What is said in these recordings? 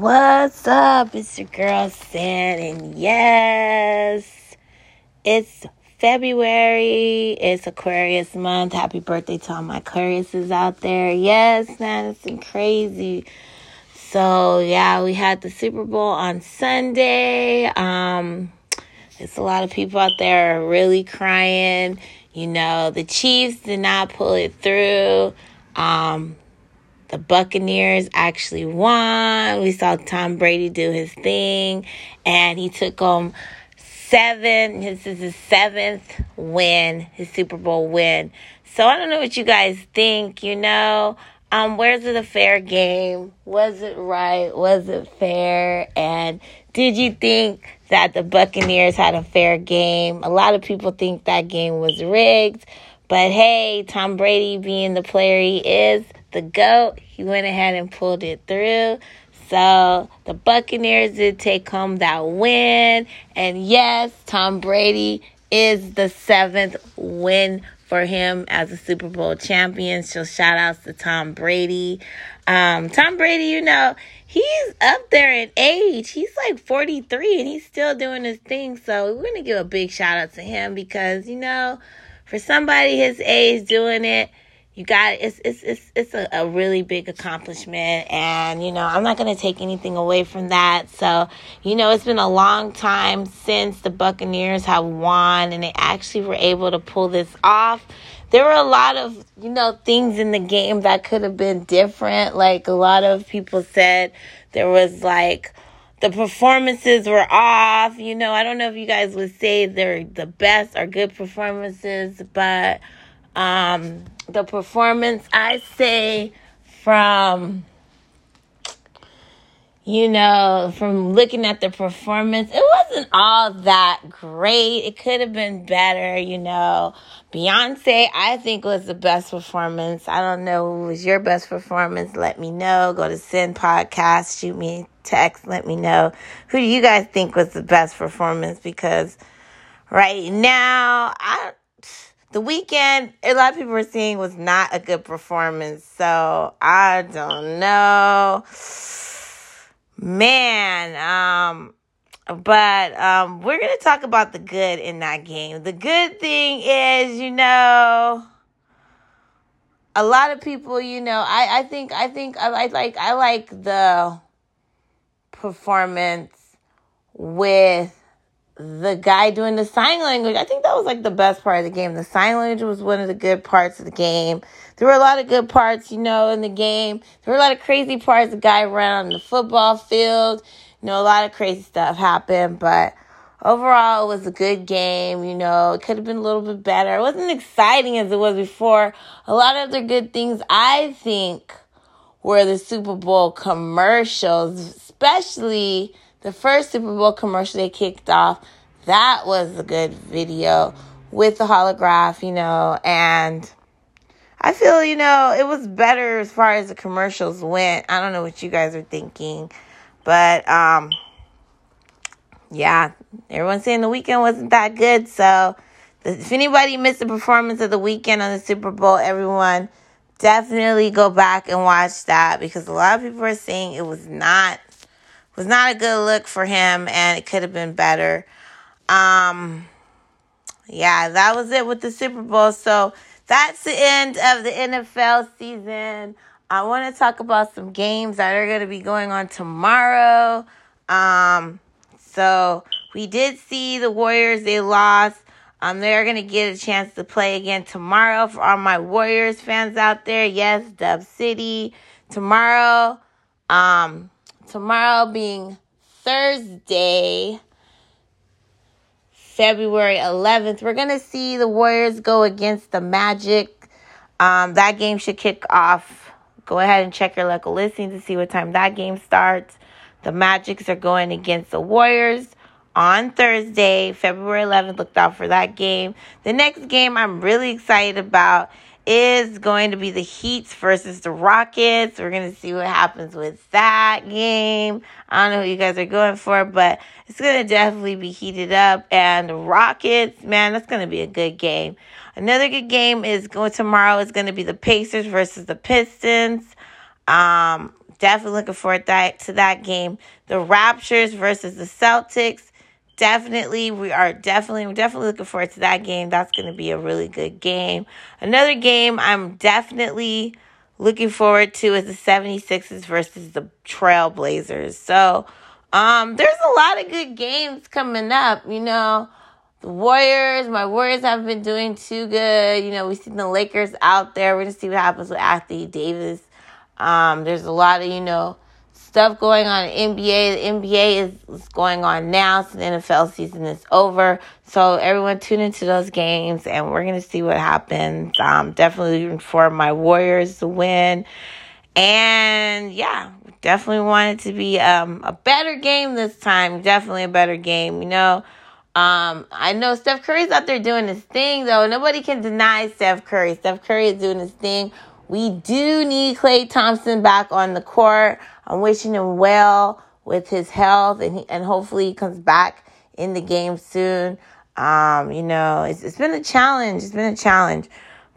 What's up? It's your girl San, and yes, it's February. It's Aquarius month. Happy birthday to all my Aquariuses out there. Yes, man, it's been crazy. So yeah, we had the Super Bowl on Sunday. Um, it's a lot of people out there are really crying. You know, the Chiefs did not pull it through. Um, the Buccaneers actually won. We saw Tom Brady do his thing, and he took home seven. This is his seventh win, his Super Bowl win. So I don't know what you guys think. You know, um, where's it a fair game? Was it right? Was it fair? And did you think that the Buccaneers had a fair game? A lot of people think that game was rigged. But hey, Tom Brady being the player he is, the GOAT, he went ahead and pulled it through. So the Buccaneers did take home that win. And yes, Tom Brady is the seventh win for him as a Super Bowl champion. So shout outs to Tom Brady. Um, Tom Brady, you know, he's up there in age. He's like 43 and he's still doing his thing. So we're going to give a big shout out to him because, you know, for somebody his age doing it, you got it's it's it's it's a, a really big accomplishment and you know i'm not going to take anything away from that. So you know it's been a long time since the buccaneers have won and they actually were able to pull this off. There were a lot of you know things in the game that could have been different. Like a lot of people said there was like the performances were off. You know, I don't know if you guys would say they're the best or good performances, but um, the performance, I say, from you know, from looking at the performance, it wasn't all that great. It could have been better, you know. Beyonce, I think, was the best performance. I don't know who was your best performance. Let me know. Go to Sin Podcast, shoot me text, let me know. Who do you guys think was the best performance? Because right now, I the Weeknd, a lot of people were saying was not a good performance. So I don't know man um but um we're gonna talk about the good in that game the good thing is you know a lot of people you know i i think i think i, I like i like the performance with the guy doing the sign language. I think that was like the best part of the game. The sign language was one of the good parts of the game. There were a lot of good parts, you know, in the game. There were a lot of crazy parts. The guy ran on the football field. You know, a lot of crazy stuff happened, but overall it was a good game. You know, it could have been a little bit better. It wasn't exciting as it was before. A lot of the good things I think were the Super Bowl commercials, especially the first Super Bowl commercial they kicked off, that was a good video with the holograph, you know, and I feel, you know, it was better as far as the commercials went. I don't know what you guys are thinking, but um yeah, everyone's saying the Weeknd wasn't that good, so if anybody missed the performance of the Weeknd on the Super Bowl, everyone definitely go back and watch that because a lot of people are saying it was not was not a good look for him and it could have been better. Um yeah, that was it with the Super Bowl. So that's the end of the NFL season. I want to talk about some games that are going to be going on tomorrow. Um so we did see the Warriors, they lost. Um, they're gonna get a chance to play again tomorrow for all my Warriors fans out there. Yes, Dub City tomorrow. Um, tomorrow being Thursday, February 11th, we're going to see the Warriors go against the Magic. Um, that game should kick off. Go ahead and check your local listing to see what time that game starts. The Magics are going against the Warriors on Thursday, February 11th. Looked out for that game. The next game I'm really excited about is going to be the Heats versus the Rockets. We're going to see what happens with that game. I don't know who you guys are going for, but it's going to definitely be heated up. And Rockets, man, that's going to be a good game. Another good game is going tomorrow is going to be the Pacers versus the Pistons. Um, definitely looking forward that, to that game. The Raptors versus the Celtics. Definitely, we are definitely, we're definitely looking forward to that game. That's going to be a really good game. Another game I'm definitely looking forward to is the 76ers versus the Trailblazers. So, um, there's a lot of good games coming up, you know. The Warriors, my Warriors haven't been doing too good. You know, we've seen the Lakers out there. We're gonna see what happens with Anthony Davis. Um, there's a lot of, you know, stuff going on in NBA. The NBA is, is going on now, so the NFL season is over. So everyone tune into those games and we're gonna see what happens. Um, definitely for my Warriors to win. And yeah, definitely want it to be um, a better game this time. Definitely a better game, you know. Um, I know Steph Curry's out there doing his thing, though. Nobody can deny Steph Curry. Steph Curry is doing his thing. We do need Klay Thompson back on the court. I'm wishing him well with his health, and he, and hopefully he comes back in the game soon. Um, you know, it's it's been a challenge. It's been a challenge.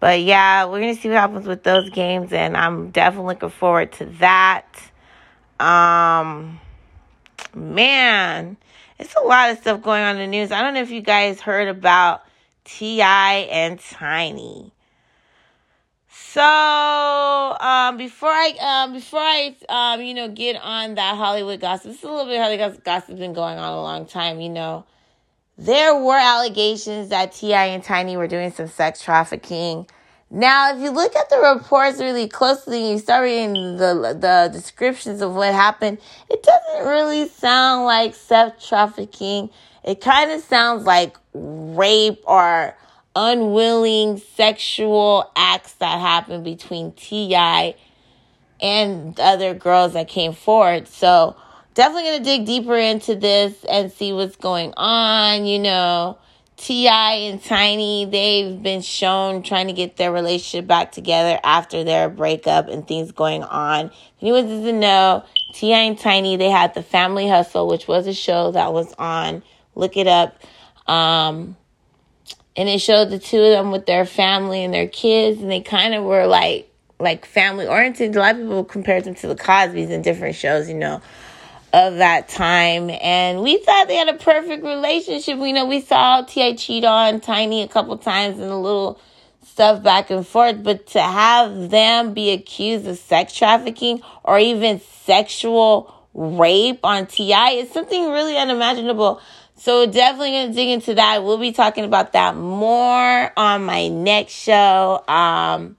But yeah, we're gonna see what happens with those games, and I'm definitely looking forward to that. Um, man, it's a lot of stuff going on in the news. I don't know if you guys heard about T.I. and Tiny. So, um, before I, um, before I, um, you know, get on that Hollywood gossip, this is a little bit of Hollywood gossip been going on a long time, you know. There were allegations that T.I. and Tiny were doing some sex trafficking. Now, if you look at the reports really closely and you start reading the, the descriptions of what happened, it doesn't really sound like sex trafficking. It kind of sounds like rape or unwilling sexual acts that happened between T.I. and other girls that came forward. So, definitely going to dig deeper into this and see what's going on. You know, T.I. and Tiny, they've been shown trying to get their relationship back together after their breakup and things going on. If anyone doesn't know, T.I. and Tiny, they had the Family Hustle, which was a show that was on. Look it up. Um, and it showed the two of them with their family and their kids, and they kind of were like like family oriented. A lot of people compared them to the Cosbys in different shows, you know of that time. And we thought they had a perfect relationship. We know we saw T.I. cheat on Tiny a couple times and a little stuff back and forth, but to have them be accused of sex trafficking or even sexual rape on T.I. is something really unimaginable. So definitely gonna dig into that. We'll be talking about that more on my next show. Um,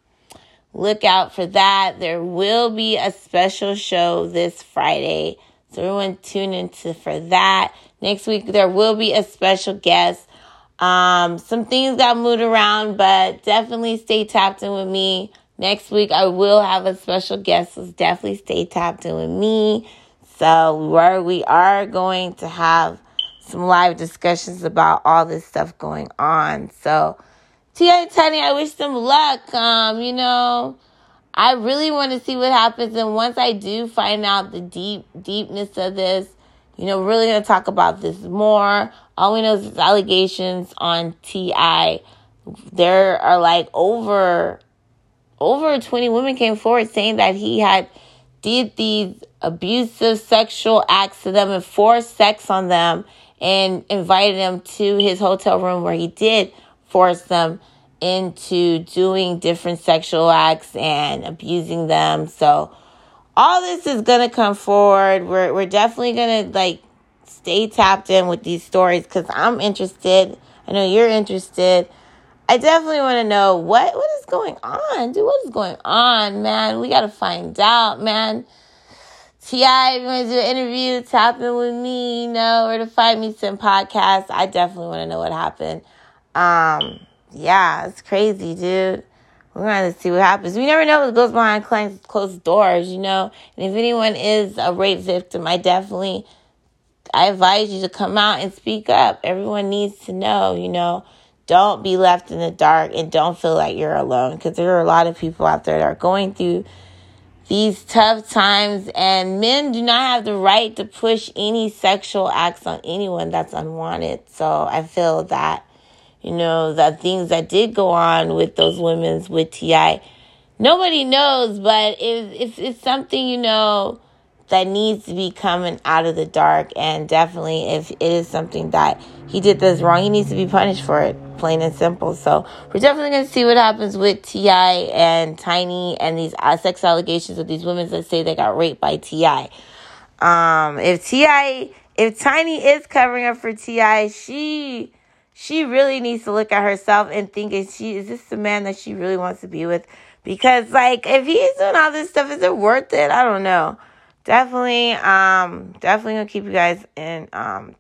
look out for that. There will be a special show this Friday so everyone tune into for that. Next week there will be a special guest. Um, some things got moved around, but definitely stay tapped in with me. Next week I will have a special guest, so definitely stay tapped in with me. So where we are going to have some live discussions about all this stuff going on. So T.I. Tiny, I wish them luck. Um, you know, I really want to see what happens. And once I do find out the deep, deepness of this, you know, really going to talk about this more. All we know is allegations on T.I. There are like over, over 20 women came forward saying that he had did these abusive sexual acts to them and forced sex on them and invited them to his hotel room where he did force them into doing different sexual acts and abusing them. So all this is gonna come forward. We're we're definitely gonna like stay tapped in with these stories because I'm interested. I know you're interested. I definitely want to know what what is going on, dude. What is going on, man? We gotta find out, man. T.I., if you want to do an interview, tap in with me, you know, or to find me some podcasts. I definitely want to know what happened. Um, yeah, it's crazy, dude. We're going to see what happens. We never know what goes behind closed doors, you know. And if anyone is a rape victim, I definitely, I advise you to come out and speak up. Everyone needs to know, you know. Don't be left in the dark and don't feel like you're alone because there are a lot of people out there that are going through these tough times and men do not have the right to push any sexual acts on anyone that's unwanted. So I feel that you know, the things that did go on with those women's with T.I. nobody knows, but it's, it's, it's something, you know, that needs to be coming out of the dark. And definitely, if it is something that he did this wrong, he needs to be punished for it, plain and simple. So we're definitely going to see what happens with T.I. and Tiny and these uh, sex allegations of these women that say they got raped by T.I. Um, if T.I., if Tiny is covering up for T.I., she she really needs to look at herself and think is she is this the man that she really wants to be with? Because like if he's doing all this stuff, is it worth it? I don't know. Definitely, um, definitely gonna keep you guys in um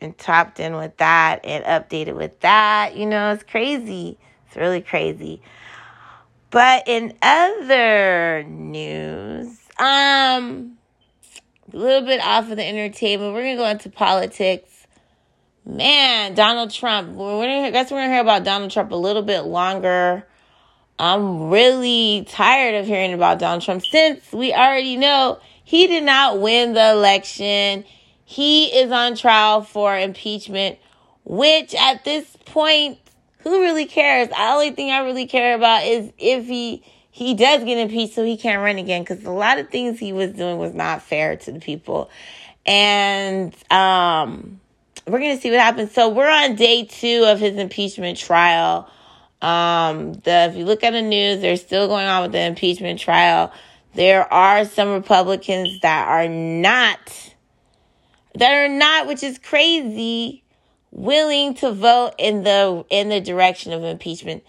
and topped in with that and updated with that. You know, it's crazy. It's really crazy. But in other news, um, a little bit off of the entertainment, we're gonna go into politics man, Donald Trump. We're gonna, I guess we're gonna hear about Donald Trump a little bit longer. I'm really tired of hearing about Donald Trump since we already know he did not win the election. He is on trial for impeachment, which at this point, who really cares? The only thing I really care about is if he he does get impeached so he can't run again because a lot of things he was doing was not fair to the people. And um we're gonna see what happens. So we're on day two of his impeachment trial. Um, the if you look at the news, they're still going on with the impeachment trial. There are some Republicans that are not that are not, which is crazy, willing to vote in the in the direction of impeachment,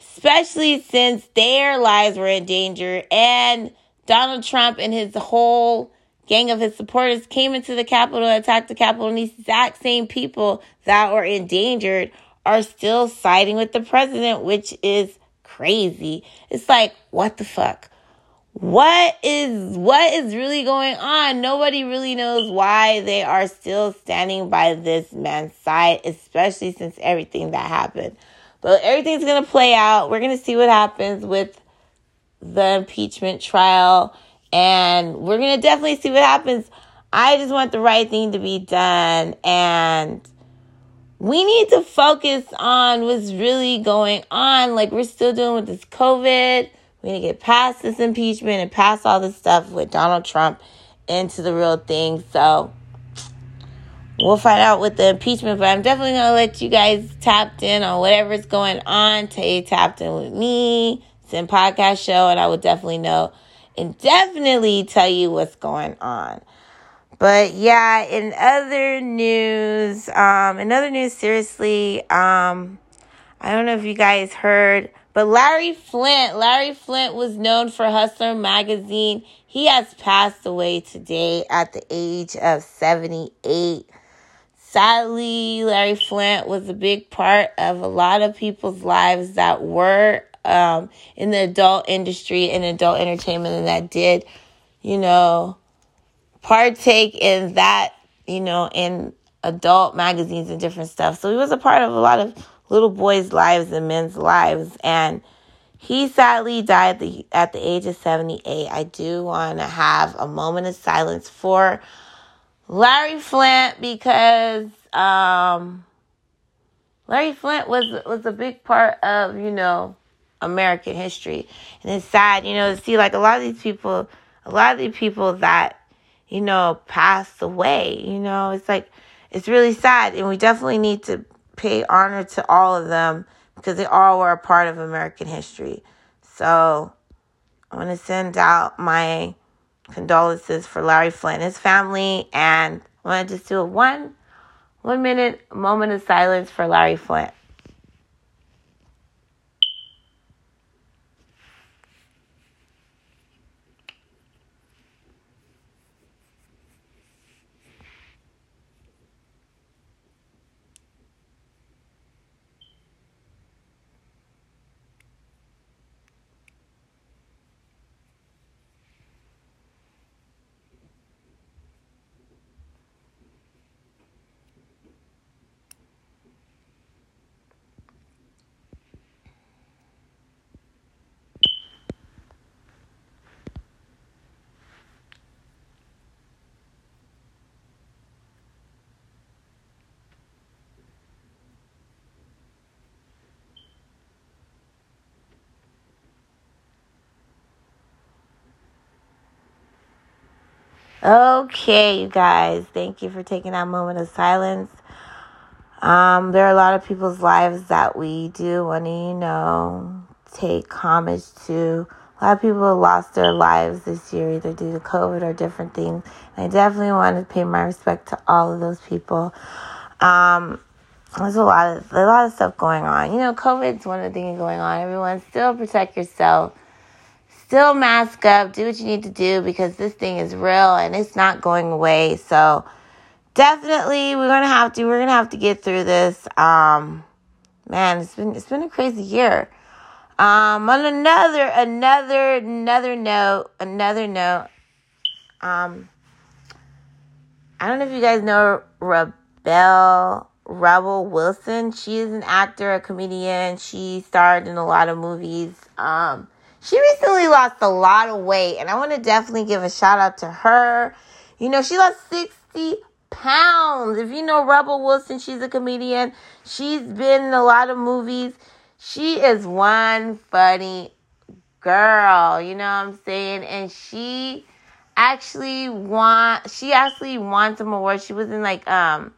especially since their lives were in danger and Donald Trump and his whole gang of his supporters came into the Capitol, and attacked the Capitol, and these exact same people that were endangered are still siding with the president, which is crazy. It's like, what the fuck? What is what is really going on? Nobody really knows why they are still standing by this man's side, especially since everything that happened. But everything's gonna play out. We're gonna see what happens with the impeachment trial and we're going to definitely see what happens. I just want the right thing to be done. And we need to focus on what's really going on. Like, we're still dealing with this COVID. We need to get past this impeachment and past all this stuff with Donald Trump into the real thing. So, we'll find out with the impeachment, but I'm definitely going to let you guys tapped in on whatever's going on. Tay tapped in with me. It's in podcast show, and I will definitely know and definitely tell you what's going on. But yeah, in other news, um, in other news, seriously, um, I don't know if you guys heard, but Larry Flynt, Larry Flynt was known for Hustler magazine. He has passed away today at the age of 78. Sadly, Larry Flynt was a big part of a lot of people's lives that were um, in the adult industry and adult entertainment and that did, you know, partake in that, you know, in adult magazines and different stuff. So he was a part of a lot of little boys' lives and men's lives. And he sadly died at the, at the age of 78. I do want to have a moment of silence for Larry Flynt because um, Larry Flynt was was a big part of, you know, American history. And it's sad, you know, to see like a lot of these people, a lot of these people that, you know, passed away, you know, it's like, it's really sad. And we definitely need to pay honor to all of them because they all were a part of American history. So I want to send out my condolences for Larry Flynt and his family. And I want to just do a one, one minute moment of silence for Larry Flynt. Okay, you guys, thank you for taking that moment of silence. Um, there are a lot of people's lives that we do want to, you know, take homage to. A lot of people lost their lives this year, either due to COVID or different things. And I definitely want to pay my respect to all of those people. Um, there's a lot of a lot of stuff going on. You know, COVID's one of the things going on. Everyone, still protect yourself still mask up, do what you need to do because this thing is real and it's not going away. So definitely we're gonna have to we're gonna have to get through this. Um man, it's been it's been a crazy year. Um on another another another note, another note, um I don't know if you guys know Rebel Rebel Wilson. She is an actor, a comedian. She starred in a lot of movies. Um she recently lost a lot of weight, and I want to definitely give a shout out to her. You know, she lost 60 pounds. If you know Rebel Wilson, she's a comedian. She's been in a lot of movies. She is one funny girl, you know what I'm saying? And she actually won she actually won some awards. She was in like um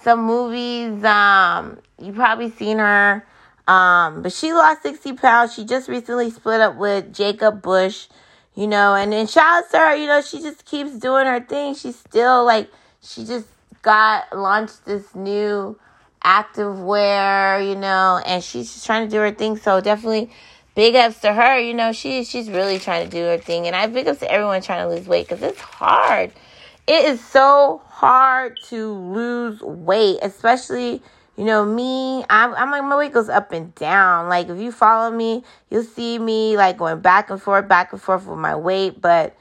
some movies. Um you probably seen her um, but she lost 60 pounds. She just recently split up with Jacob Busch, you know, and then shout out to her, you know, she just keeps doing her thing. She's still like, she just got launched this new active wear, you know, and she's just trying to do her thing. So definitely big ups to her. You know, she she's really trying to do her thing, and I big ups to everyone trying to lose weight because it's hard. It is so hard to lose weight, especially you know, me, I'm, I'm like, my weight goes up and down. Like, if you follow me, you'll see me like going back and forth, back and forth with my weight. But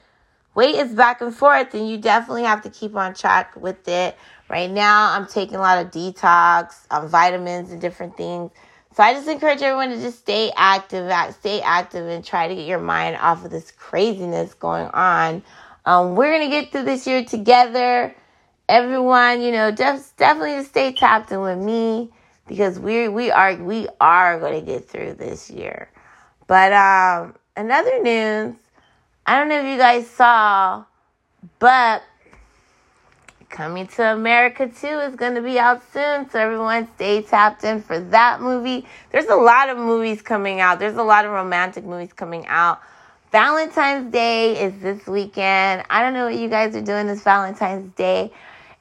weight is back and forth, and you definitely have to keep on track with it. Right now, I'm taking a lot of detox, um, vitamins, and different things. So I just encourage everyone to just stay active, stay active, and try to get your mind off of this craziness going on. Um, we're gonna get through this year together everyone, you know, just definitely stay tapped in with me because we we are we are going to get through this year. But um, another news, I don't know if you guys saw, but Coming to America 2 is going to be out soon, so everyone stay tapped in for that movie. There's a lot of movies coming out. There's a lot of romantic movies coming out. Valentine's Day is this weekend. I don't know what you guys are doing this Valentine's Day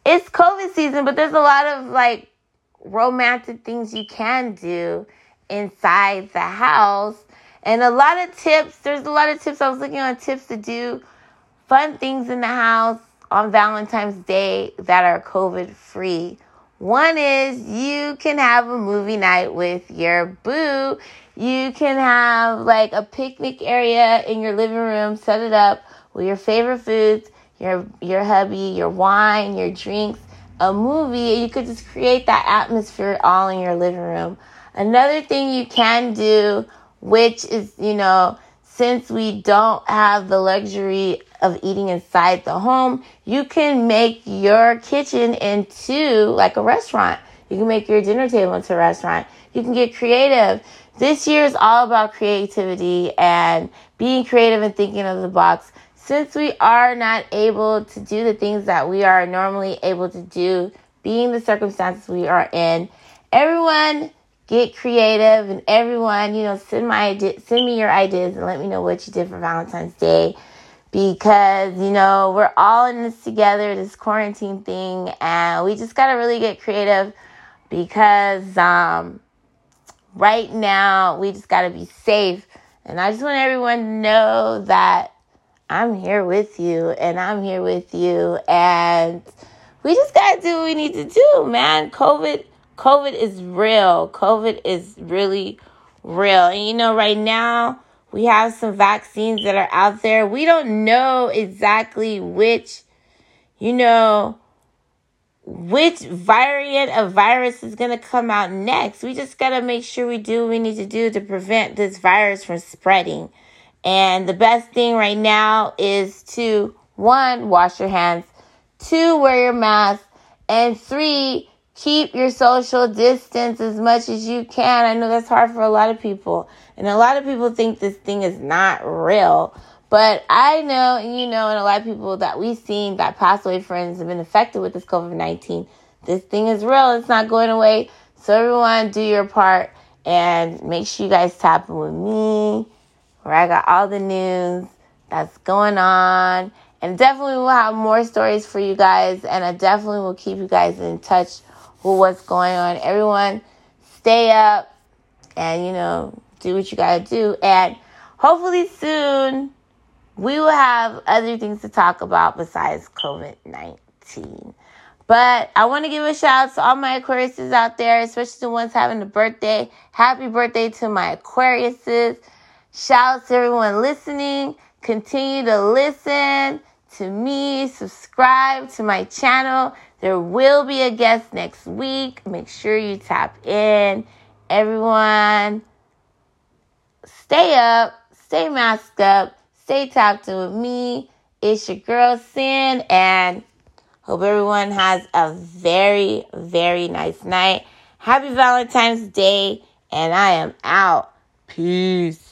it's COVID season, but there's a lot of like romantic things you can do inside the house. And a lot of tips, there's a lot of tips. I was looking on tips to do fun things in the house on Valentine's Day that are COVID free. One is you can have a movie night with your boo. You can have like a picnic area in your living room, set it up with your favorite foods your your hubby, your wine, your drinks, a movie. You could just create that atmosphere all in your living room. Another thing you can do, which is, you know, since we don't have the luxury of eating inside the home, you can make your kitchen into like a restaurant. You can make your dinner table into a restaurant. You can get creative. This year is all about creativity and being creative and thinking of the box since we are not able to do the things that we are normally able to do, being the circumstances we are in, everyone get creative and everyone, you know, send my send me your ideas and let me know what you did for Valentine's Day because you know we're all in this together, this quarantine thing, and we just gotta really get creative because um, right now we just gotta be safe. And I just want everyone to know that I'm here with you and I'm here with you and we just got to do what we need to do, man. COVID COVID is real. COVID is really real. And you know right now we have some vaccines that are out there. We don't know exactly which you know which variant of virus is going to come out next. We just got to make sure we do what we need to do to prevent this virus from spreading. And the best thing right now is to one, wash your hands, two, wear your mask, and three, keep your social distance as much as you can. I know that's hard for a lot of people. And a lot of people think this thing is not real. But I know, and you know, and a lot of people that we've seen that passed away friends have been affected with this COVID 19. This thing is real, it's not going away. So, everyone, do your part and make sure you guys tap in with me where I got all the news that's going on. And definitely will have more stories for you guys. And I definitely will keep you guys in touch with what's going on. Everyone, stay up and, you know, do what you got to do. And hopefully soon we will have other things to talk about besides COVID 19. But I want to give a shout out to all my Aquariuses out there, especially the ones having a birthday. Happy birthday to my Aquariuses. Shout out to everyone listening. Continue to listen to me. Subscribe to my channel. There will be a guest next week. Make sure you tap in. Everyone, stay up, stay masked up, stay tapped in with me. It's your girl Sin, and hope everyone has a very, very nice night. Happy Valentine's Day, and I am out. Peace.